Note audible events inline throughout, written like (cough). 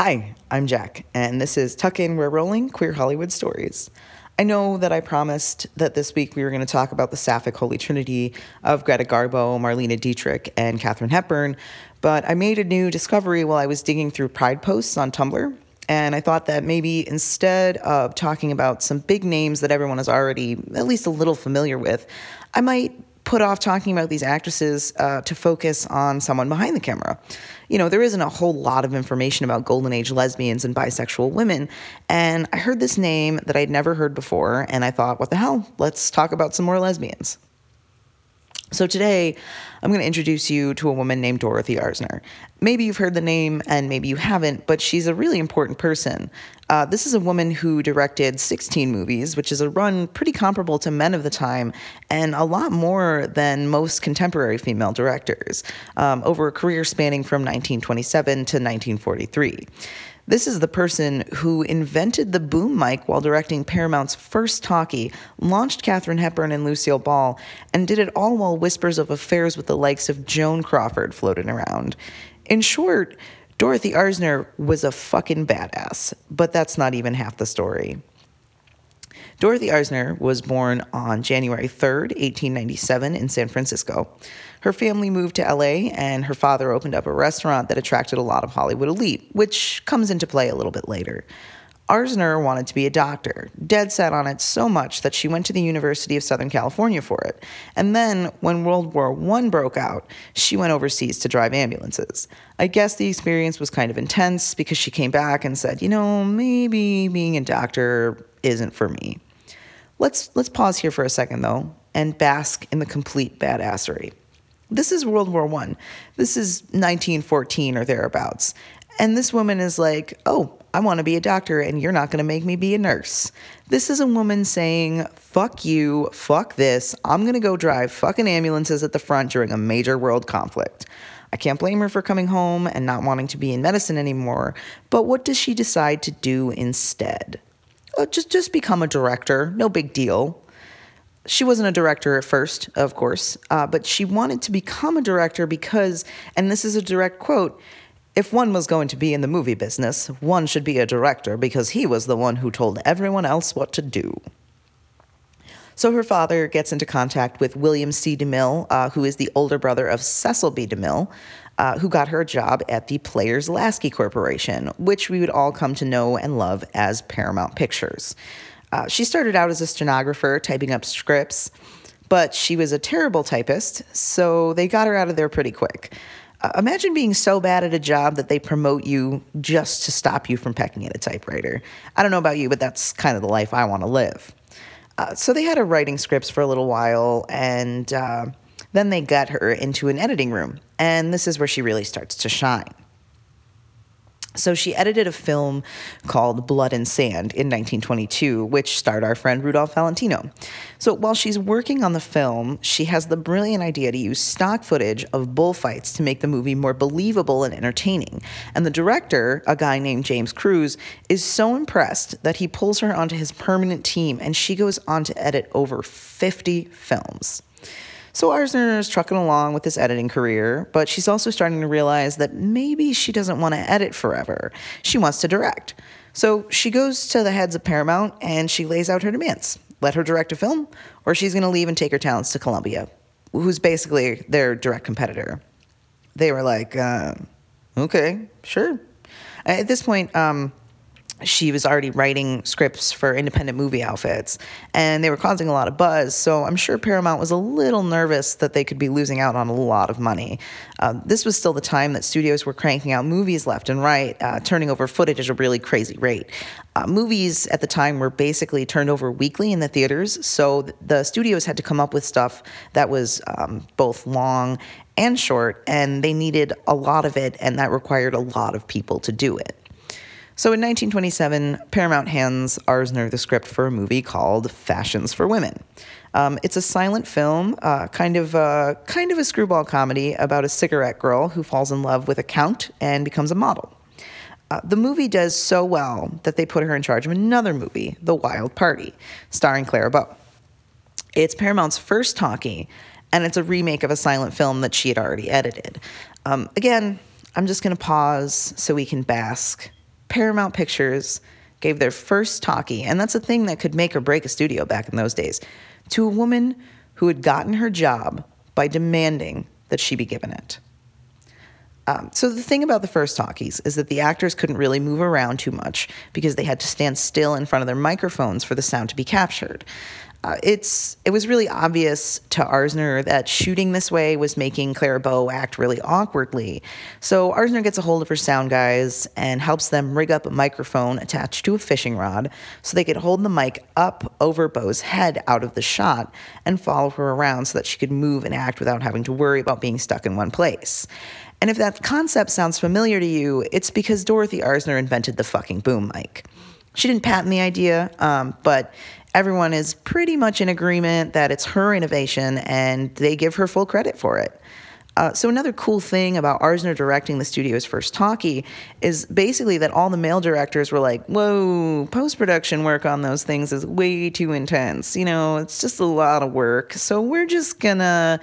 Hi, I'm Jack, and this is Tuck In We're Rolling Queer Hollywood Stories. I know that I promised that this week we were going to talk about the sapphic holy trinity of Greta Garbo, Marlene Dietrich, and Katharine Hepburn, but I made a new discovery while I was digging through Pride posts on Tumblr, and I thought that maybe instead of talking about some big names that everyone is already at least a little familiar with, I might put off talking about these actresses uh, to focus on someone behind the camera. You know, there isn't a whole lot of information about golden age lesbians and bisexual women, and I heard this name that I'd never heard before, and I thought, what the hell? Let's talk about some more lesbians. So today, I'm going to introduce you to a woman named Dorothy Arzner. Maybe you've heard the name and maybe you haven't, but she's a really important person. Uh, this is a woman who directed 16 movies, which is a run pretty comparable to men of the time and a lot more than most contemporary female directors, um, over a career spanning from 1927 to 1943. This is the person who invented the boom mic while directing Paramount's first talkie, launched Katharine Hepburn and Lucille Ball, and did it all while whispers of affairs with the likes of Joan Crawford floated around. In short, Dorothy Arzner was a fucking badass, but that's not even half the story. Dorothy Arzner was born on January 3rd, 1897, in San Francisco. Her family moved to LA, and her father opened up a restaurant that attracted a lot of Hollywood elite, which comes into play a little bit later. Arzner wanted to be a doctor, dead set on it so much that she went to the University of Southern California for it. And then, when World War I broke out, she went overseas to drive ambulances. I guess the experience was kind of intense because she came back and said, you know, maybe being a doctor isn't for me. Let's let's pause here for a second though and bask in the complete badassery. This is World War One. This is 1914 or thereabouts. And this woman is like, "Oh, I want to be a doctor and you're not going to make me be a nurse." This is a woman saying, "Fuck you, fuck this. I'm going to go drive fucking ambulances at the front during a major world conflict." I can't blame her for coming home and not wanting to be in medicine anymore, but what does she decide to do instead? oh, just just become a director. No big deal. She wasn't a director at first, of course, uh, but she wanted to become a director because, and this is a direct quote. If one was going to be in the movie business, one should be a director because he was the one who told everyone else what to do. So her father gets into contact with William C. DeMille, uh, who is the older brother of Cecil B. DeMille, uh, who got her a job at the Players Lasky Corporation, which we would all come to know and love as Paramount Pictures. Uh, she started out as a stenographer, typing up scripts, but she was a terrible typist, so they got her out of there pretty quick. Imagine being so bad at a job that they promote you just to stop you from pecking at a typewriter. I don't know about you, but that's kind of the life I want to live. Uh, so they had her writing scripts for a little while, and uh, then they got her into an editing room, and this is where she really starts to shine. So she edited a film called Blood and Sand in 1922, which starred our friend Rudolph Valentino. So while she's working on the film, she has the brilliant idea to use stock footage of bullfights to make the movie more believable and entertaining. And the director, a guy named James Cruze, is so impressed that he pulls her onto his permanent team and she goes on to edit over 50 films. So Arzner is trucking along with this editing career, but she's also starting to realize that maybe she doesn't want to edit forever. She wants to direct. So she goes to the heads of Paramount and she lays out her demands. Let her direct a film, or she's going to leave and take her talents to Columbia, who's basically their direct competitor. They were like, uh, okay, sure. At this point, um, she was already writing scripts for independent movie outfits and they were causing a lot of buzz. So i'm sure paramount was a little nervous that they could be losing out on a lot of money. Uh, this was still the time that studios were cranking out movies left and right. Uh, turning over footage at a really crazy rate. Uh, movies at the time were basically turned over weekly in the theaters so the studios had to come up with stuff that was um, both long and short and they needed a lot of it and that required a lot of people to do it so in 1927, Paramount hands Arzner the script for a movie called Fashions for Women. Um, it's a silent film, uh, kind of uh, kind of a screwball comedy about a cigarette girl who falls in love with a count and becomes a model. Uh, the movie does so well that they put her in charge of another movie, The Wild Party, starring Clara Bow. It's Paramount's first talkie, and it's a remake of a silent film that she had already edited. Um, again, I'm just going to pause so we can bask Paramount Pictures gave their first talkie, and that's a thing that could make or break a studio back in those days, to a woman who had gotten her job by demanding that she be given it. Um, so the thing about the first talkies is that the actors couldn't really move around too much because they had to stand still in front of their microphones for the sound to be captured. Uh, it's it was really obvious to Arzner that shooting this way was making Clara Bow act really awkwardly. So Arzner gets a hold of her sound guys and helps them rig up a microphone attached to a fishing rod so they could hold the mic up over Bow's head out of the shot and follow her around so that she could move and act without having to worry about being stuck in one place. And if that concept sounds familiar to you, it's because Dorothy Arzner invented the fucking boom mic. She didn't patent the idea, um, but everyone is pretty much in agreement that it's her innovation and they give her full credit for it. Uh, so another cool thing about Arzner directing the studio's first talkie is basically that all the male directors were like, "Whoa, post-production work on those things is way too intense. You know, it's just a lot of work. So we're just gonna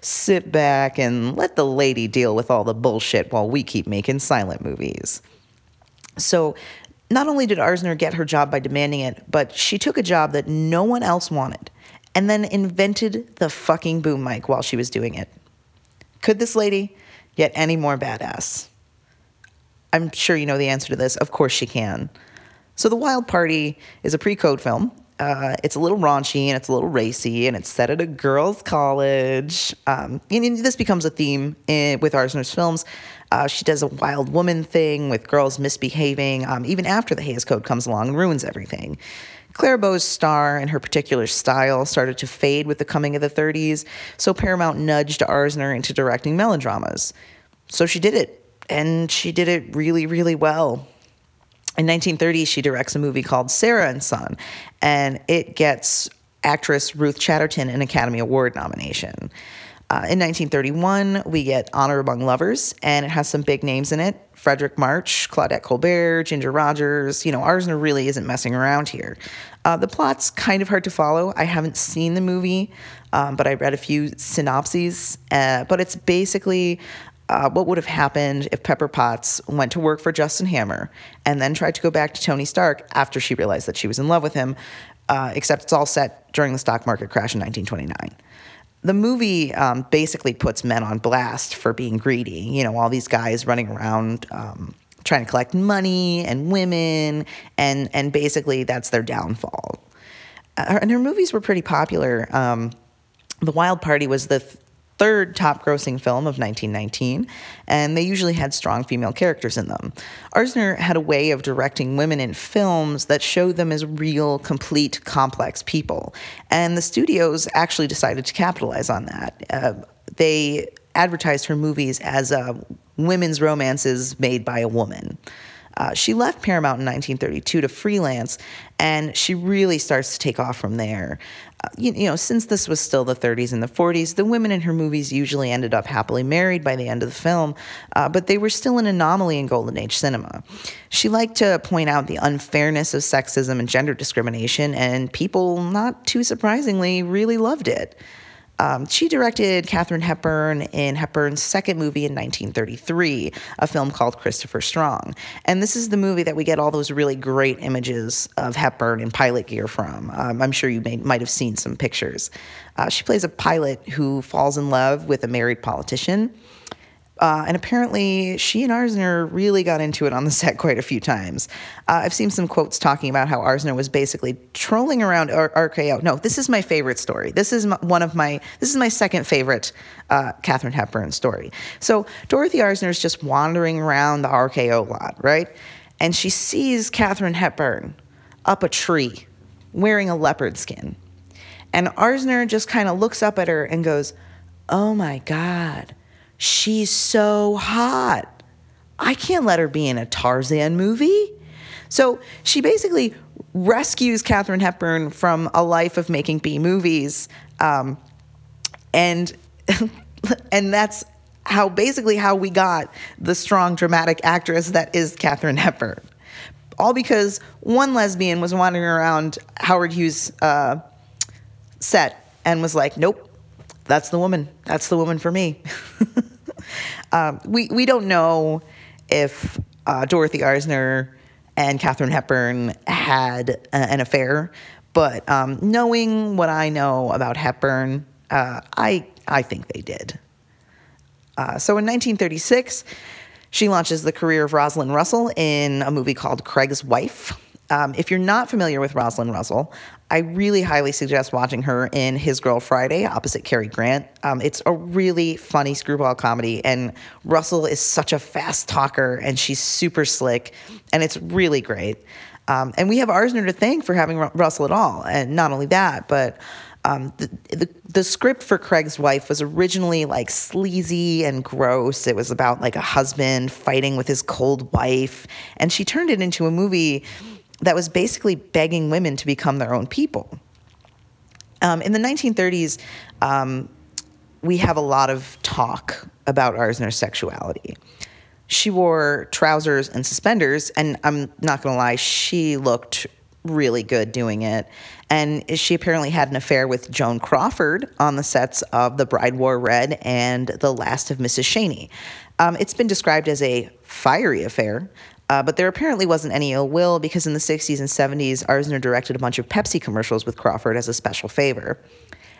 sit back and let the lady deal with all the bullshit while we keep making silent movies." So not only did Arzner get her job by demanding it, but she took a job that no one else wanted and then invented the fucking boom mic while she was doing it. Could this lady get any more badass? I'm sure you know the answer to this. Of course she can. So, The Wild Party is a pre code film. Uh, it's a little raunchy and it's a little racy and it's set at a girls' college. Um, and this becomes a theme in, with Arzner's films. Uh, she does a wild woman thing with girls misbehaving, um, even after the Hays Code comes along and ruins everything. Clara Bow's star and her particular style started to fade with the coming of the 30s, so Paramount nudged Arzner into directing melodramas. So she did it, and she did it really, really well. In 1930, she directs a movie called Sarah and Son, and it gets actress Ruth Chatterton an Academy Award nomination. Uh, in 1931, we get Honor Among Lovers, and it has some big names in it Fredric March, Claudette Colbert, Ginger Rogers. You know, Arzner really isn't messing around here. Uh, the plot's kind of hard to follow. I haven't seen the movie, um, but I read a few synopses. Uh, but it's basically uh, what would have happened if Pepper Potts went to work for Justin Hammer and then tried to go back to Tony Stark after she realized that she was in love with him, uh, except it's all set during the stock market crash in 1929 the movie um, basically puts men on blast for being greedy. You know, all these guys running around um, trying to collect money and women, and and basically that's their downfall. Uh, and her movies were pretty popular. Um, the Wild Party was the th- third top grossing film of 1919, and they usually had strong female characters in them. Arzner had a way of directing women in films that showed them as real, complete, complex people, and the studios actually decided to capitalize on that. Uh, they advertised her movies as uh, women's romances made by a woman. Uh, she left Paramount in 1932 to freelance, and she really starts to take off from there. You, you, know, since this was still the 30s and the 40s, the women in her movies usually ended up happily married by the end of the film, uh, but they were still an anomaly in Golden Age cinema. She liked to point out the unfairness of sexism and gender discrimination, and people, not too surprisingly, really loved it. Um, she directed Katharine Hepburn in Hepburn's second movie in 1933, a film called Christopher Strong. And this is the movie that we get all those really great images of Hepburn in pilot gear from. Um, I'm sure you may, might have seen some pictures. Uh, she plays a pilot who falls in love with a married politician. Uh, and apparently, she and Arzner really got into it on the (laughs) set quite a few times. Uh, I've seen some quotes talking about how Arzner was basically trolling around R- RKO. No, this is my favorite story. This is my, one of my. This is my second favorite uh, Katharine Hepburn story. So Dorothy Arzner is just wandering around the RKO lot, right? And she sees Katharine Hepburn up a tree, wearing a leopard skin, and Arzner just kind of looks up at her and goes, "Oh my God." She's so hot. I can't let her be in a Tarzan movie. So she basically rescues Katharine Hepburn from a life of making B movies. Um, and (laughs) and that's how basically how we got the strong dramatic actress that is Katharine Hepburn. All because one lesbian was wandering around Howard Hughes' uh, set and was like, "Nope, that's the woman. That's the woman for me. (laughs) um, we we don't know if uh, Dorothy Arzner and Katharine Hepburn had a, an affair. But um, knowing what I know about Hepburn, uh, I I think they did. Uh, so in 1936, she launches the career of Rosalind Russell in a movie called Craig's Wife. Um, if you're not familiar with Rosalind Russell, I really highly suggest watching her in His Girl Friday opposite Cary Grant. Um, it's a really funny screwball comedy, and Russell is such a fast talker, and she's super slick, and it's really great. Um, and we have Arzner to thank for having Russell at all. And not only that, but um, the, the, the script for Craig's wife was originally like sleazy and gross. It was about like a husband fighting with his cold wife, and she turned it into a movie that was basically begging women to become their own people. Um, in the 1930s, um, we have a lot of talk about Arzner's sexuality. She wore trousers and suspenders, and I'm not gonna lie, she looked really good doing it. And she apparently had an affair with Joan Crawford on the sets of The Bride Wore Red and The Last of Mrs. Cheyney. Um, it's been described as a fiery affair, uh, but there apparently wasn't any ill will because in the 60s and 70s, Arzner directed a bunch of Pepsi commercials with Crawford as a special favor.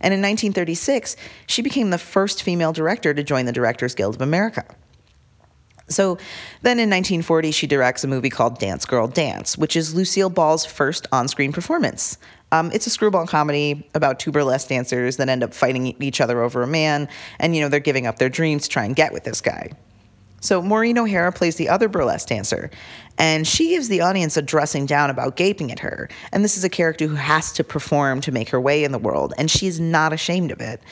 And in 1936, she became the first female director to join the Directors Guild of America. So then in 1940, she directs a movie called Dance Girl Dance, which is Lucille Ball's first on screen performance. Um, it's a screwball comedy about two burlesque dancers that end up fighting each other over a man, and you know, they're giving up their dreams to try and get with this guy. So Maureen O'Hara plays the other burlesque dancer, and she gives the audience a dressing down about gaping at her. And this is a character who has to perform to make her way in the world, and she's not ashamed of it.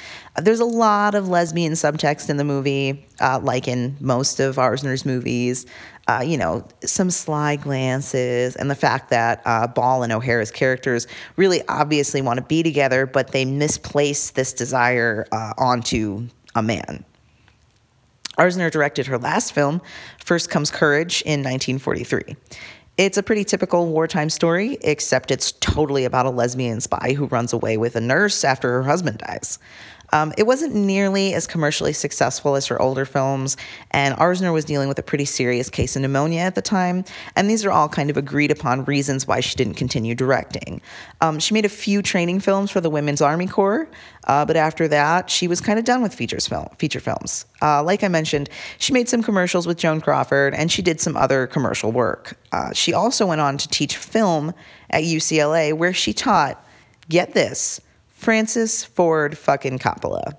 There's a lot of lesbian subtext in the movie, uh, like in most of Arzner's movies. Uh, you know, some sly glances, and the fact that uh, Ball and O'Hara's characters really obviously want to be together, but they misplace this desire uh, onto a man. Arzner directed her last film, First Comes Courage, in 1943. It's a pretty typical wartime story, except it's totally about a lesbian spy who runs away with a nurse after her husband dies. Um, it wasn't nearly as commercially successful as her older films, and Arzner was dealing with a pretty serious case of pneumonia at the time, and these are all kind of agreed upon reasons why she didn't continue directing. Um, she made a few training films for the Women's Army Corps, uh, but after that, she was kind of done with features film, feature films. Uh, like I mentioned, she made some commercials with Joan Crawford, and she did some other commercial work. Uh, she also went on to teach film at UCLA, where she taught, get this, Francis Ford fucking Coppola.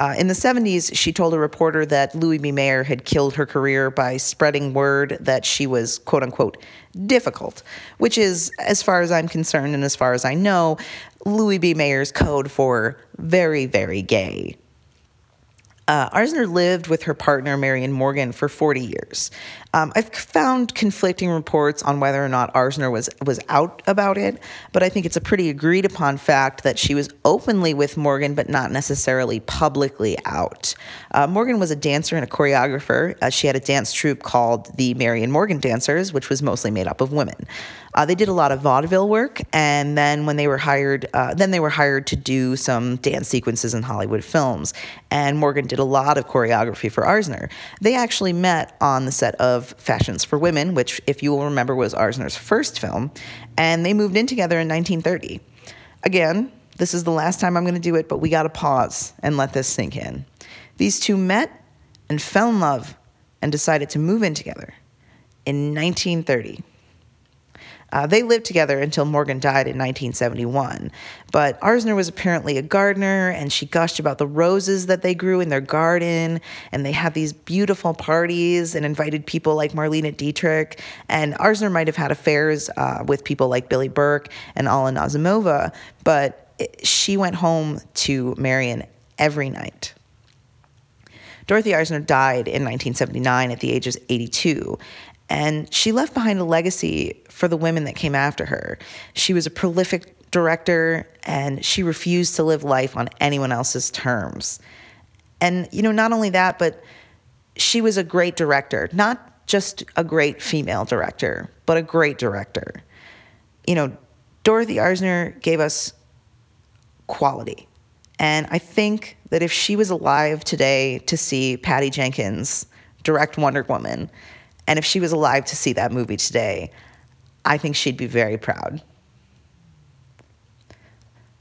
Uh, in the 70s, she told a reporter that Louis B. Mayer had killed her career by spreading word that she was, quote unquote, difficult, which is, as far as I'm concerned and as far as I know, Louis B. Mayer's code for very, very gay. Uh, Arzner lived with her partner, Marion Morgan, for 40 years. Um, I've found conflicting reports on whether or not Arzner was, was out about it, but I think it's a pretty agreed upon fact that she was openly with Morgan, but not necessarily publicly out. Uh, Morgan was a dancer and a choreographer. Uh, she had a dance troupe called the Marion Morgan Dancers, which was mostly made up of women. Uh, they did a lot of vaudeville work, and then when they were hired, uh, then they were hired to do some dance sequences in Hollywood films. And Morgan did a lot of choreography for Arzner. They actually met on the set of Fashions for Women, which, if you will remember, was Arzner's first film, and they moved in together in 1930. Again, this is the last time I'm going to do it, but we got to pause and let this sink in. These two met and fell in love and decided to move in together in 1930. Uh, they lived together until Morgan died in 1971. But Arzner was apparently a gardener, and she gushed about the roses that they grew in their garden. And they had these beautiful parties and invited people like Marlene Dietrich. And Arzner might have had affairs uh, with people like Billie Burke and Alla Nazimova, but she went home to Marion every night. Dorothy Arzner died in 1979 at the age of 82, and she left behind a legacy for the women that came after her. She was a prolific director and she refused to live life on anyone else's terms. And, you know, not only that, but she was a great director, not just a great female director, but a great director. You know, Dorothy Arzner gave us quality. And I think that if she was alive today to see Patty Jenkins direct Wonder Woman, and if she was alive to see that movie today, I think she'd be very proud.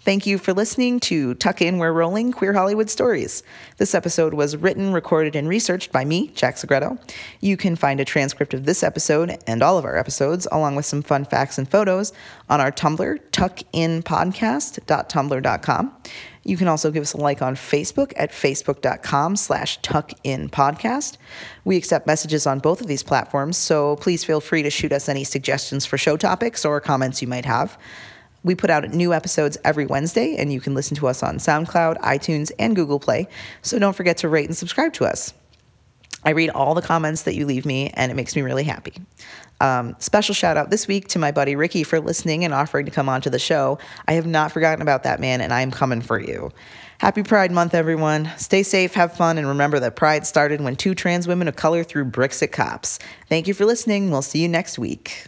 Thank you for listening to Tuck In We're Rolling Queer Hollywood Stories. This episode was written, recorded, and researched by me, Jack Segreto. You can find a transcript of this episode and all of our episodes, along with some fun facts and photos, on our Tumblr, tuckinpodcast.tumblr.com. You can also give us a like on Facebook at facebook.com slash tuckinpodcast. We accept messages on both of these platforms, so please feel free to shoot us any suggestions for show topics or comments you might have. We put out new episodes every Wednesday, and you can listen to us on SoundCloud, iTunes, and Google Play. So don't forget to rate and subscribe to us. I read all the comments that you leave me, and it makes me really happy. Um, special shout out this week to my buddy Ricky for listening and offering to come onto the show. I have not forgotten about that man, and I am coming for you. Happy Pride Month, everyone. Stay safe, have fun, and remember that Pride started when two trans women of color threw bricks at cops. Thank you for listening. We'll see you next week.